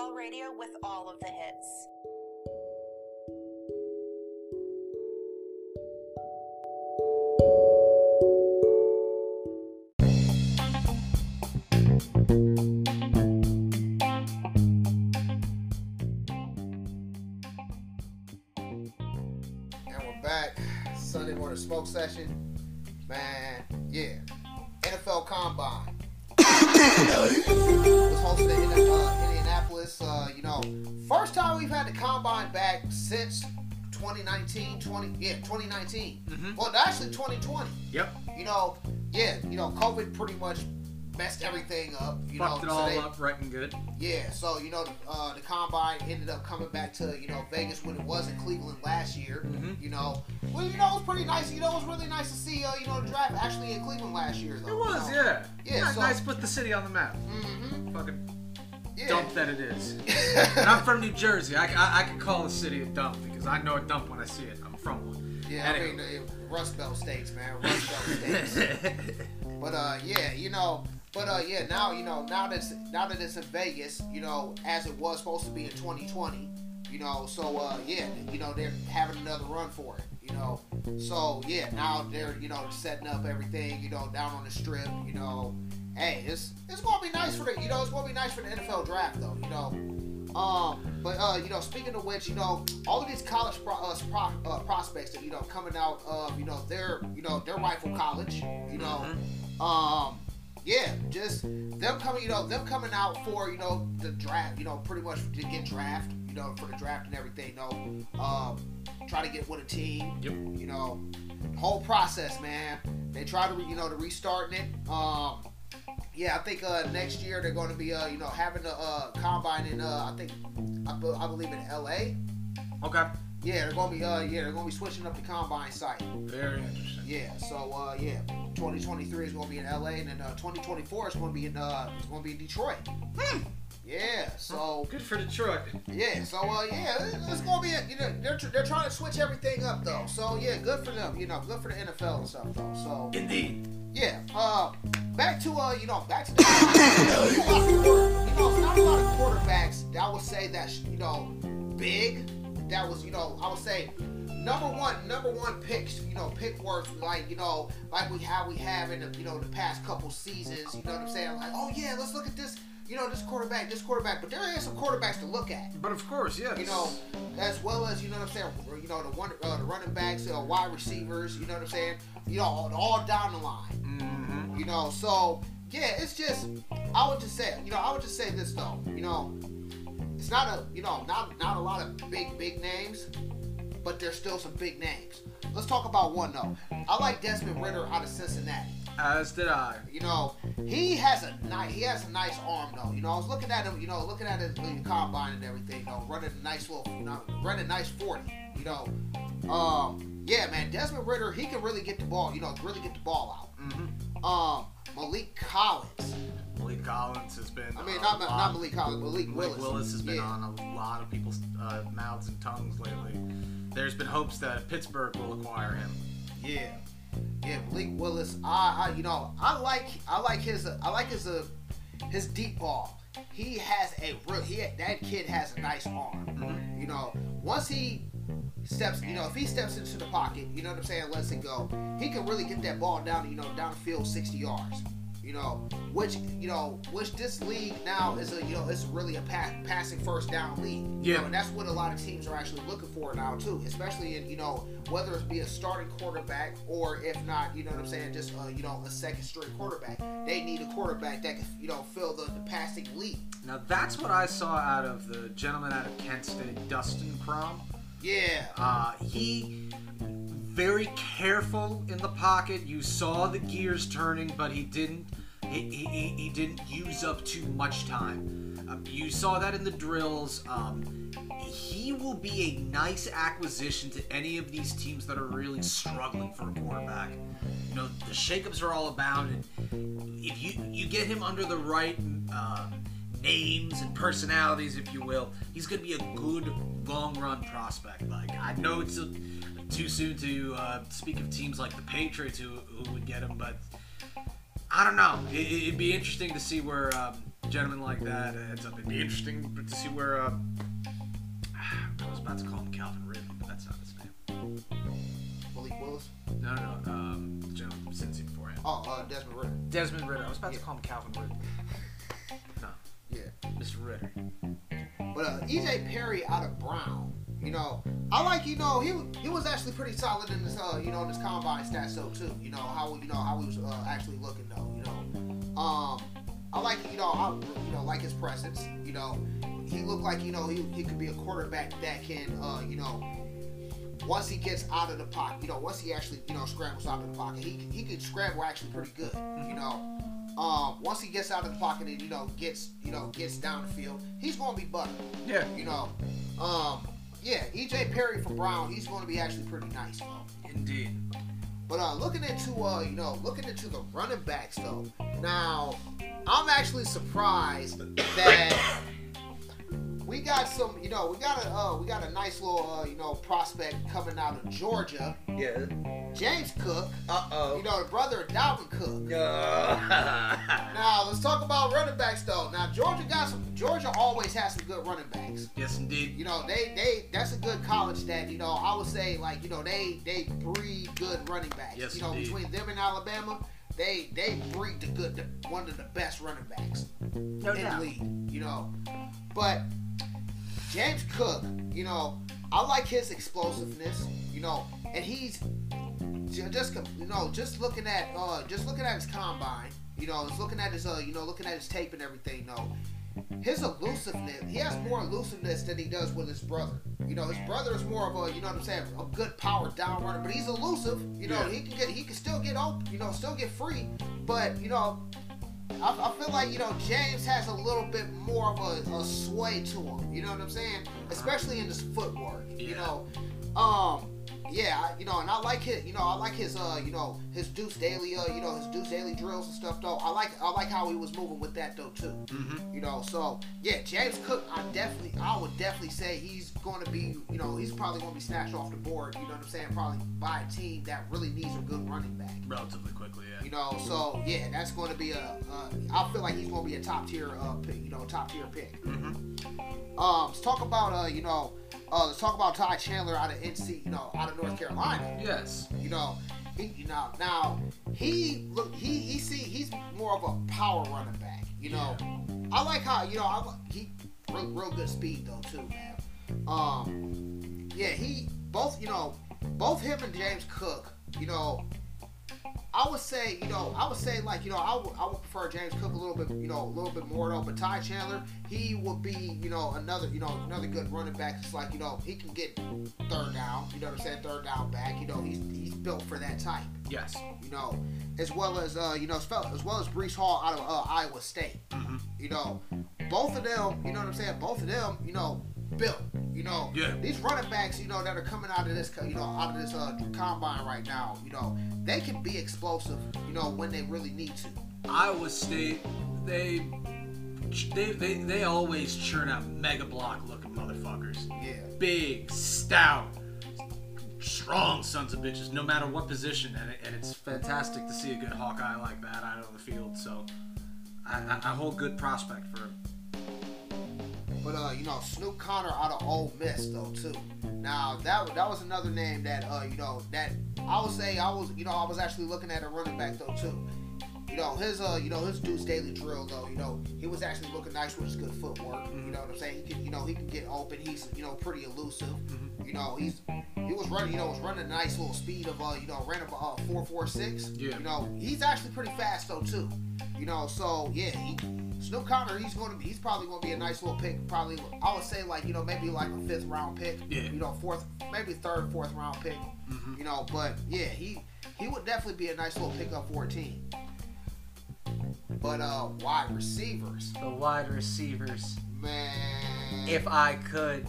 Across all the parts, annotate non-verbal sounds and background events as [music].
Football Radio with all of the hits. And we're back. Sunday morning smoke session. First time we've had the Combine back since 2019, 20, yeah, 2019. Mhm. Well, actually 2020. Yep. You know, yeah, you know, COVID pretty much messed everything up. You Fucked know, it all they- up right and good. yeah, so you know, uh, the combine ended up coming back to you know Vegas when it was in Cleveland last year. Mhm. You know, well, you know, it was pretty nice. You know, it was really nice to see uh, you know the draft actually in Cleveland last year. Though, It was, you know? yeah. Yeah, so- nice to put the city on the map. Mm-hmm. Fucking Yeah. dump that it is. and I'm from New Jersey. I, I, I can call a city a dump because I know a dump when I see it. I'm from one. yeah, I Anyway. mean, uh, Rust Belt states, man, Rust Belt states. [laughs] But uh, yeah, you know, but uh, yeah, now you know, now that it's, now that it's in Vegas, you know, as it was supposed to be in 2020, you know, so uh, yeah, you know, they're having another run for it, you know, so yeah, now they're you know setting up everything, you know, down on the strip, you know, hey, it's it's gonna be nice for the, you know, it's gonna be nice for the NFL draft though, you know. Um, but uh, you know, speaking of which, you know, all of these college pro- uh, pro- uh, prospects that you know coming out of you know their you know their rifle college, you know, um, yeah, just them coming, you know, them coming out for you know the draft, you know, pretty much to get draft, you know, for the draft and everything, you know, um, try to get with a team, Yep. you know, whole process, man. They try to, you know, to restarting it. Um, yeah, I think uh, next year they're going to be, uh, you know, having the uh, combine in, uh, I think, I, be- I believe in L.A. Okay. Yeah, they're going to be, uh, yeah, they're going to be switching up the combine site. Very interesting. Yeah, so uh, yeah, 2023 is going to be in LA, and then uh, 2024 is going to be in uh, it's going to be in Detroit. Yeah, so Good for Detroit. yeah, so uh, yeah, it- it's going to be a, you know they're, tr- they're trying to switch everything up though. So yeah, good for them. You know, good for the NFL and stuff though. So Indeed. yeah, uh, back to uh, you know, back to the you know, it's not a lot of quarterbacks that I would say that you know big. That was you know I would say number one number one picks you know pick worth like you know like we how we have in the you know the past couple seasons. You know what I'm saying? Like oh yeah, let's look at this. You know this quarterback, this quarterback, but there is some quarterbacks to look at But of course, yes. you know, as well as you know what I'm saying. You know the one, uh, the running backs, uh, wide receivers. You know what I'm saying. You know, all, all down the line. hmm You know, so yeah, it's just I would just say, you know, I would just say this though. You know, it's not a, you know, not not a lot of big big names, but there's still some big names. Let's talk about one though. I like Desmond Ridder out of Cincinnati. As did I. You know, he has a nice he has a nice arm though. You know, I was looking at him, you know, looking at his combine and everything, you know, running a nice little you know, running a nice 40, you know. Um yeah, man, Desmond Ridder, he can really get the ball, you know, really get the ball out. hmm Um Malik Collins. Malik Collins has been. I mean, not not, lot- not Malik Collins, Malik, Malik Willis. Willis, has been yeah. on a lot of people's uh, mouths and tongues lately. There's been hopes that Pittsburgh will acquire him. Yeah, yeah, Malik Willis. I, I, you know, I like, I like his, uh, I like his, uh, his deep ball. He has a real, he, that kid has a nice arm. Mhm. You know, once he steps, you know, if he steps into the pocket, you know what I'm saying, lets it go, he can really get that ball down, you know, down the field 60 yards. You know, which you know, which this league now is a you know, it's really a pa- passing first down league. You Yeah. know, and that's what a lot of teams are actually looking for now too, especially in you know whether it be a starting quarterback or if not, you know what I'm saying, just uh, you know a second string quarterback. They need a quarterback that can you know fill the, the passing lead. Now that's what I saw out of the gentleman out of Kent State, Dustin Crum. Yeah, Uh, he very careful in the pocket. You saw the gears turning, but he didn't. He, he, he- didn't use up too much time. Um, you saw that in the drills. Um, he will be a nice acquisition to any of these teams that are really struggling for a quarterback. You know, the shakeups are all about, and if you you get him under the right um, names and personalities, if you will, he's going to be a good long run prospect. Like I know it's a, too soon to uh, speak of teams like the Patriots who, who would get him, but I don't know. It, it'd be interesting to see where um, gentleman like that ends up, it'd be interesting to see where. Uh, [sighs] I was about to call him Calvin Ridley, but that's not his name. Malik Willis. No, no, no. Um, the gentleman from Cincy beforehand. Oh, uh, Desmond Ridder. Desmond Ridder. I was about to call him Calvin Ridley. [laughs] Mr. Ridder. But uh, EJ Perry out of Brown, you know, I like you know he he was actually pretty solid in this uh you know in this combine stats though too. You know how you know how he was uh, actually looking though. You know, um, I like you know I you know like his presence. You know, he looked like you know he, he could be a quarterback that can uh you know once he gets out of the pocket, you know once he actually you know scrambles out of the pocket, he he could scramble actually pretty good. You know. Um, once he gets out of the pocket and you know gets you know gets down the field, he's gonna be butter. Yeah. You know, um, yeah, EJ Perry from Brown, he's going to be actually pretty nice, though. Indeed. But uh, looking into uh, you know, looking into the running backs though. Now, I'm actually surprised that we got some, you know, we got a uh, we got a nice little uh, you know prospect coming out of Georgia, Yeah. James Cook. Uh oh. You know, the brother of Dalvin Cook. [laughs] Yeah. Now let's talk about running backs though. Now Georgia got some. Georgia always has some good running backs. Yes, indeed. you know they they that's a good college that you know I would say like you know they they breed good running backs. Yes, you know indeed. between them and Alabama, they they breed the good the, one of the best running backs No in doubt. the league. You know, but James Cook, you know, I like his explosiveness. You know, and he's just you know just looking at uh just looking at his combine. You know, just looking at his uh you know looking at his tape and everything. though his elusiveness, he has more elusiveness than he does with his brother. You know, his brother is more of a, you know what I'm saying, a good power down runner, but he's elusive. You know, Yeah. he can get, he can still get open, you know, still get free. But you know, I, I feel like you know James has a little bit more of a, a sway to him. You know what I'm saying? Especially in his footwork. You know, um, yeah, I- you know, and I like his, you know, I like his, uh, you know, his Deuce Daily, uh, you know, his Deuce Daily drills and stuff. Though I like, I like how he was moving with that though too. Mm-hmm. You know, so yeah, James Cook, I definitely, I would definitely say he's going to be, you know, he's probably going to be snatched off the board. You know what I'm saying? Probably by a team that really needs a good running back. Relatively quickly, yeah. You know, so yeah, that's going to be a. Uh, I feel like he's going to be a top tier, uh, pick, you know, top tier pick. Mm-hmm. Um, let's talk about, uh, you know, uh, let's talk about Ty Chandler out of NC, you know, out of North Carolina. Yes. You know, he, you know, now he look, he he see, he's more of a power running back. You know, I like how you know, I he real, real good speed though too, man. Um, yeah, he both, you know, both him and James Cook, you know. I would say, you know, I would say like, you know, I would, I would prefer James Cook a little bit, you know, a little bit more though. But Ty Chandler, he would be, you know, another, you know, another good running back. It's like, you know, he can get third down. You know what I'm saying? Third down back. You know, he's he's built for that type. Yes. You know, as well as uh, you know, as well as, Breece Hall out of uh, Iowa State. Mm-hmm. You know, both of them. You know what I'm saying? Both of them. You know, built. You know, Yeah. these running backs. You know, that are coming out of this. You know, out of this uh, combine right now. You know, they can be explosive. You know, when they really need to. Iowa State, they, they, they, they always churn out mega block looking motherfuckers. Yeah. Big, stout, strong sons of bitches, no matter what position. And, it, and it's fantastic to see a good Hawkeye like that out on the field. So I, I, I hold good prospect for him. You know, Snoop Conner out of Ole Miss though too. Now that that was another name that uh, you know, that I would say I was, you know, I was actually looking at a running back though too. You know, his uh, you know, his Deuce Daily drill though, you know, he was actually looking nice with his good footwork. You know what I'm saying? He can, you know, he can get open. He's, you know, pretty elusive. You know, he's he was running, you know, was running a nice little speed of uh, you know, ran about uh, four four six. Yeah. You know, he's actually pretty fast though too. You know, so yeah, he, Snoop Conner, he's going to be, he's probably going to be a nice little pick. Probably, I would say like you know maybe like a fifth round pick. Yeah. You know, fourth, maybe third, fourth round pick. Mhm. You know, but yeah, he he would definitely be a nice little pickup for a team. But uh, wide receivers, The wide receivers. man. If I could,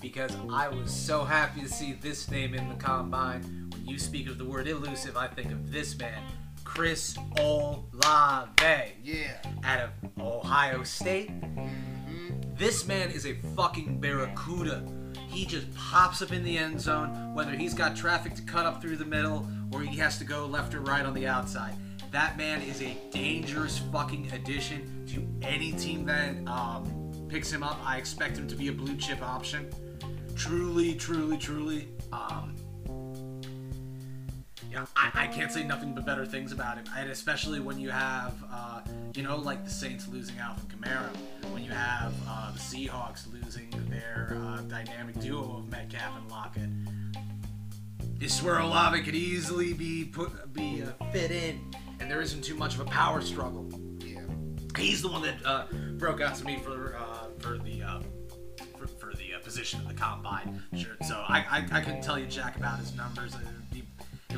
because I was so happy to see this name in the combine. When you speak of the word elusive, I think of this man, Chris Olave, yeah, out of Ohio State. Mhm. This man is a fucking barracuda. He just pops up in the end zone, whether he's got traffic to cut up through the middle or he has to go left or right on the outside. That man is a dangerous fucking addition to any team that um, picks him up. I expect him to be a blue chip option. Truly, truly, truly. Um, I, I can't say nothing but better things about him. And especially when you have, uh, you know, like the Saints losing Alvin Kamara, when you have uh, the Seahawks losing their uh, dynamic duo of Metcalf and Lockett. This is where Olave could easily be put be uh, fit in, and there isn't too much of a power struggle. Yeah. He's the one that uh, broke out to me for uh, for the uh, for, for the uh, position of the combine. Sure. So I, I I couldn't tell you jack about his numbers. He,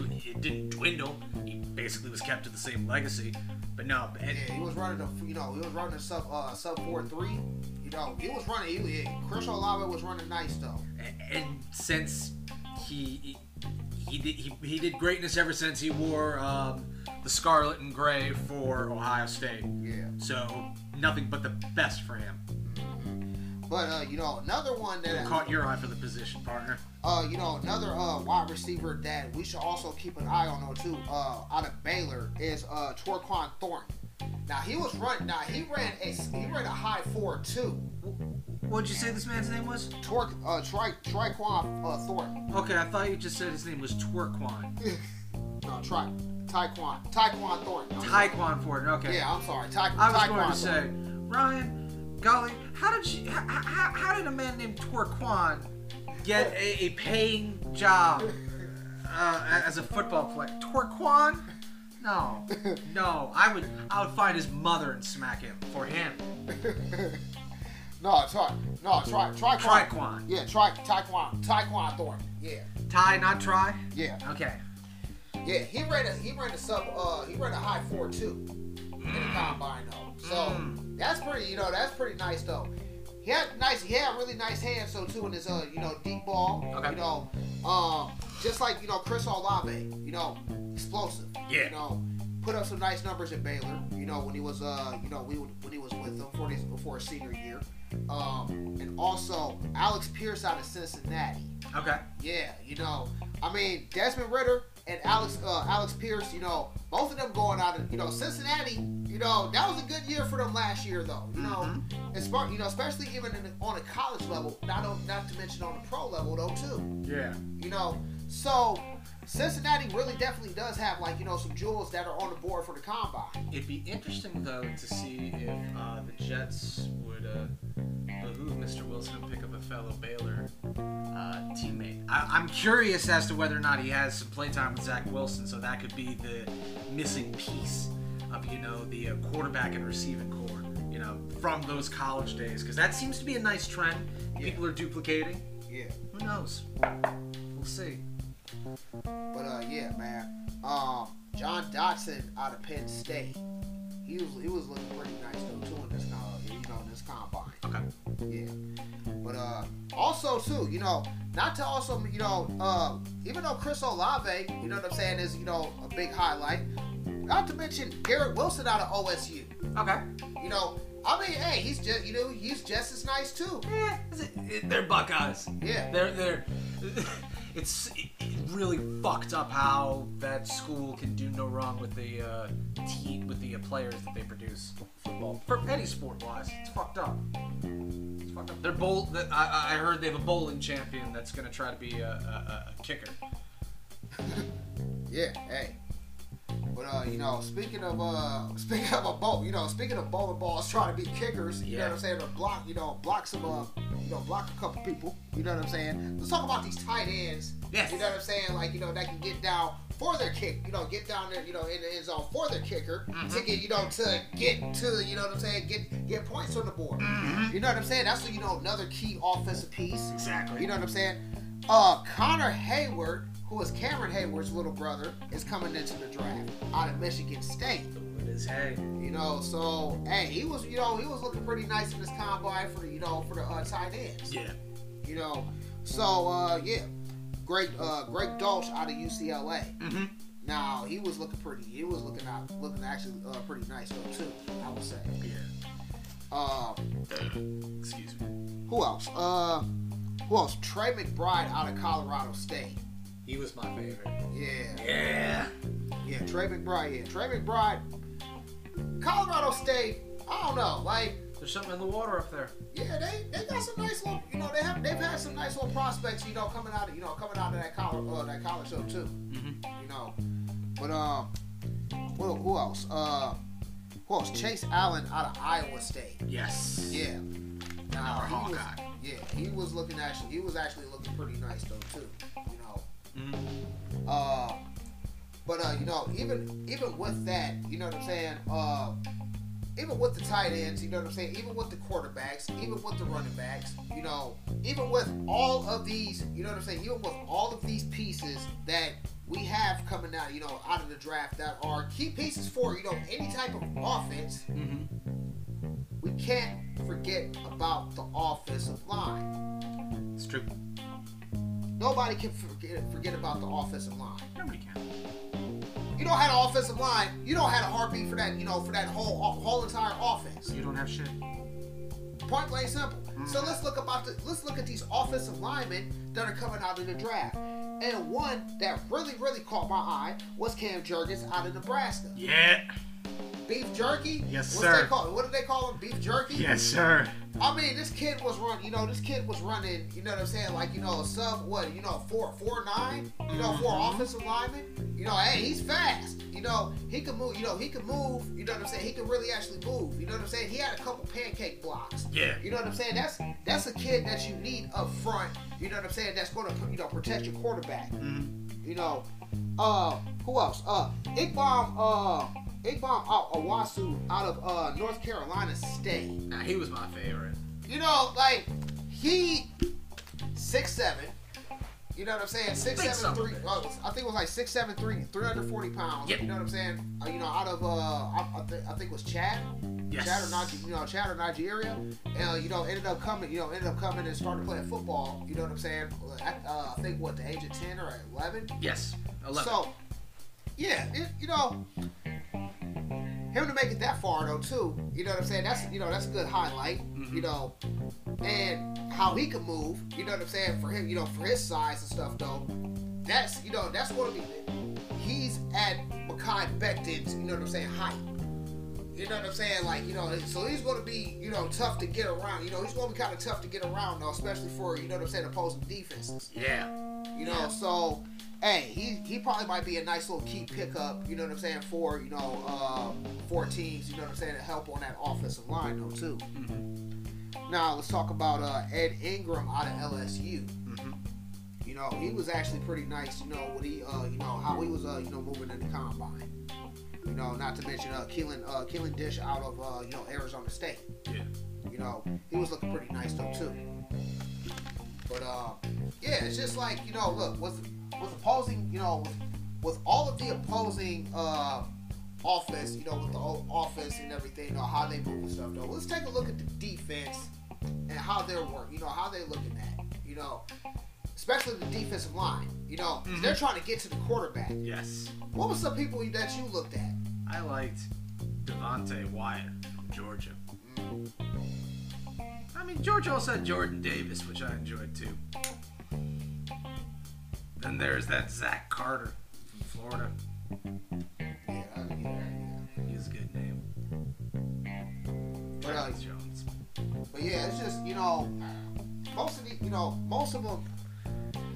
it, didn't dwindle. He basically was kept to the same legacy. But no, and, Yeah, he was running a, you know, he was running a sub, uh, sub four three. You know, he was running. He, he, Chris Olave was running nice though. and since he he did he, he did greatness ever since he wore um, the scarlet and gray for Ohio State. Yeah. So nothing but the best for him. But uh, you know, another one that Caught your eye for the position, partner. Uh, you know, another uh wide receiver that we should also keep an eye on though too, uh, out of Baylor is uh Torquan Thornton. Now he was running. Now he ran a he ran a high four two. What'd you say this man's name was? Torque uh Tri Triquan uh, Thornton. Okay, I thought you just said his name was Twerkwan. [laughs] No, Tri Taekwon Taekwon Thornton. Taekwon Ford. Okay. Yeah, I'm sorry. Ta- I was Taekwon going to say, Thornton. Ryan, golly, how did you, how, how, how did a man named Twerkwan get a, a paying job uh, as a football player? Twerkwan? No, [laughs] no. I would, I would find his mother and smack him for him. [laughs] No, try, no, try, try, Triquan. Yeah, try, Tyquan, Tyquan Thornton. Yeah, Tie, not try. yeah, Okay. yeah. He ran a, he ran a sub, uh, he ran a high four two in the combine though. So Mm. that's pretty, you know, that's pretty nice though. He had nice, he had really nice hands though too in his, uh, you know, deep ball. Okay. You know, um, just like you know Chris Olave, you know, explosive. Yeah. You know, put up some nice numbers at Baylor. You know, when he was, uh, you know, we when he was with them for his before his senior year. Um, and also Alex Pierce out of Cincinnati. Okay. Yeah, you know, I mean Desmond Ridder and Alex uh, Alex Pierce. You know, both of them going out of you know Cincinnati. You know, that was a good year for them last year though. You know, as far you know, especially even in, on a college level, not on, not to mention on the pro level though too. Yeah. You know, so Cincinnati really definitely does have like you know some jewels that are on the board for the combine. It'd be interesting though to see if uh, the Jets would uh, behoove Mr. Wilson to pick up a fellow Baylor uh, teammate. I- I'm curious as to whether or not he has some playtime with Zach Wilson, so that could be the missing piece of you know the uh, quarterback and receiving core, you know, from those college days, because that seems to be a nice trend. People are duplicating. Yeah. Who knows? We'll see. But uh, yeah, man. Um, John Dotson out of Penn State. He was he was looking pretty nice though too in this uh, you know in this combine. Okay. Yeah. But uh, also too, you know, not to also you know, uh, even though Chris Olave, you know what I'm saying, is you know a big highlight. Not to mention Garrett Wilson out of OSU. Okay. You know, I mean, hey, he's just you know he's just as nice too. It- they're Buckeyes. Yeah. They're they're. [laughs] It's it it really fucked up how that school can do no wrong with the uh, team with the uh, players that they produce. Football for any sport wise, it's fucked up. It's fucked up. They're bowl. that- I, I heard they have a bowling champion that's gonna try to be a, a, a kicker. [laughs] Yeah, hey. But uh, you know, speaking of uh, speaking of a bowl, you know, speaking of bowling balls trying to be kickers, you know what I'm saying, or block, you know, block some, uh, you know, block a couple people. You know what I'm saying? Let's talk about these tight ends. Yes. You know what I'm saying? Like you know, that can get down for their kick. You know, get down there, you know, in the end zone for their kicker to get, you know, to get to, you know what I'm saying, get get points on the board. You know what I'm saying? That's you know another key offensive piece. Exactly. You know what I'm saying? Uh, Connor Heyward, who is Cameron Heyward's little brother, is coming into the draft out of Michigan State. It is hey. You know, so hey, he was, you know, he was looking pretty nice in his combine for, you know, for the uh, tight ends. Yeah. You know, so uh, yeah, great, uh, Greg Dolch out of UCLA. Mm-hmm. Now he was looking pretty. He was looking out, looking actually uh, pretty nice though too. I would say. Yeah. Um, Excuse me. who else? Uh, who else? Trey McBride out of Colorado State. He was my favorite. Yeah. Yeah. Yeah, Trey McBride. Yeah, Trey McBride. Colorado State. I don't know. Like, There's something in the water up there. yeah, they, they got some nice little. You know, they have they've had some nice little prospects. You know, coming out of you know coming out of that college uh, that college show too. Mm-hmm. You know, but um, who, who else? Uh, who else? Chase Allen out of Iowa State. Yes. Yeah. Now, Our he was, yeah, he was looking actually. He was actually looking pretty nice though too. Uh, but uh, you know, even even with that, you know what I'm saying. Uh, even with the tight ends, you know what I'm saying. Even with the quarterbacks, even with the running backs, you know, even with all of these, you know what I'm saying. Even with all of these pieces that we have coming out, you know, out of the draft that are key pieces for you know any type of offense. Mhm. We can't forget about the offensive line. It's true. Nobody can forget forget about the offensive line. Nobody can. You don't have an offensive line. You don't have a heartbeat for that. You know, for that whole whole entire offense. You don't have shit. Point blank simple. So mm. let's look about the let's look at these offensive linemen that are coming out of the draft. And one that really really caught my eye was Cam Jurgens out of Nebraska. Yeah. Beef jerky. Yes, What's sir. They call, what do they call him? Beef jerky. Yes, sir. I mean, this kid was run. You know, this kid was running. You know what I'm saying? Like you know, sub what? You know, four four nine. You know, for Mhm. offensive lineman. You know, hey, he's fast. You know, he can move. You know, he can move. You know what I'm saying? He can really actually move. You know what I'm saying? He had a couple pancake blocks. Yeah. You know what I'm saying? That's that's a kid that you need up front. You know what I'm saying? That's going to you know protect your quarterback. Mhm. You know, uh, who else? Uh, Igbam, uh, Igbam uh, Awasu out of uh North Carolina State. Nah, he was my favorite. You know, like he six seven. You know what I'm saying? Six Big seven three. Uh, I think it was like six seven three, three hundred forty pounds. Yep. You know what I'm saying? Uh, you know, out of uh, I, I, th- I think it was Chad. Yes. Chad or Nigeria, you know, Chad or Nigeria, and uh, you know, ended up coming, you know, ended up coming and started playing football. You know what I'm saying? At, uh, I think what the age of ten or eleven. Yes. 11. So, yeah, it, you know, him to make it that far though too. You know what I'm saying? That's you know that's a good highlight. Mhm. You know, and how he can move. You know what I'm saying? For him, you know, for his size and stuff though. That's you know that's going to be. He's at Mekhi Becton's. You know what I'm saying? Height. You know what I'm saying? Like, you know, so he's going to be, you know, tough to get around. You know, he's going to be kind of tough to get around, though, especially for, you know what I'm saying, opposing defenses. Yeah. You know, so hey, he he probably might be a nice little key pickup. You know what I'm saying for you know uh, four teams. You know what I'm saying to help on that offensive line though too. Mhm. Now let's talk about uh, Ed Ingram out of LSU. Mhm. You know he was actually pretty nice. You know what he uh, you know how he was uh, you know moving in the combine. You know, not to mention uh, Keelan uh, Keelan Dish out of uh, you know Arizona State. Yeah. You know, he was looking pretty nice though too. But uh, yeah, it's just like you know, look, with with opposing, you know, with, with all of the opposing uh, offense, you know, with the whole offense and everything, you know, how they move and stuff. Though, let's take a look at the defense and how they're working. You know, how they're looking at. You know, especially the defensive line. You know, Mhm. they're trying to get to the quarterback. Yes. What was some people that you looked at? I liked Devonte Wyatt from Georgia. I mean, Georgia also had Jordan Davis, which I enjoyed too. Then there's that Zach Carter from Florida. Yeah, I- yeah, yeah. He's a good name. But, uh, Jones. But yeah, it's just you know, most of the you know most of them,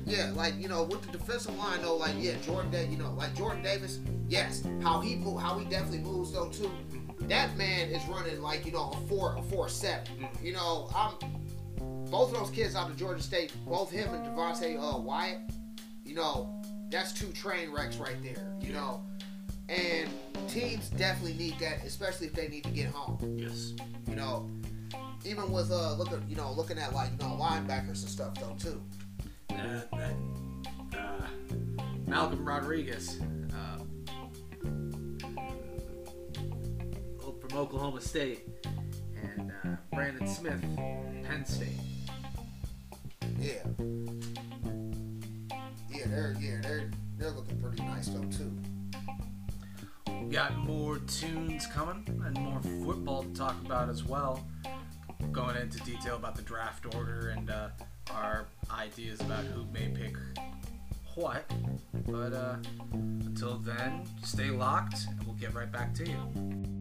yeah, like you know with the defensive line though, like yeah, Jordan, Da- you know, like Jordan Davis, yes, how he move, how he definitely moves though too. That man is running like you know a four, a four seven. You know, I'm both of those kids out of Georgia State, both him and Devonte uh, Wyatt. You know, that's two train wrecks right there. You know, and teams definitely need that, especially if they need to get home. Yes. You know, even with uh looking, you know, looking at like you know linebackers and stuff though too. Uh, that, uh, Malcolm Rodriguez uh, from Oklahoma State, and uh, Brandon Smith, Penn State. Yeah. Yeah, they're yeah they're they're looking pretty nice though too. We got more tunes coming and more football to talk about as well. Going into detail about the draft order and uh, our ideas about who may pick what. But uh, until then, stay locked, and we'll get right back to you.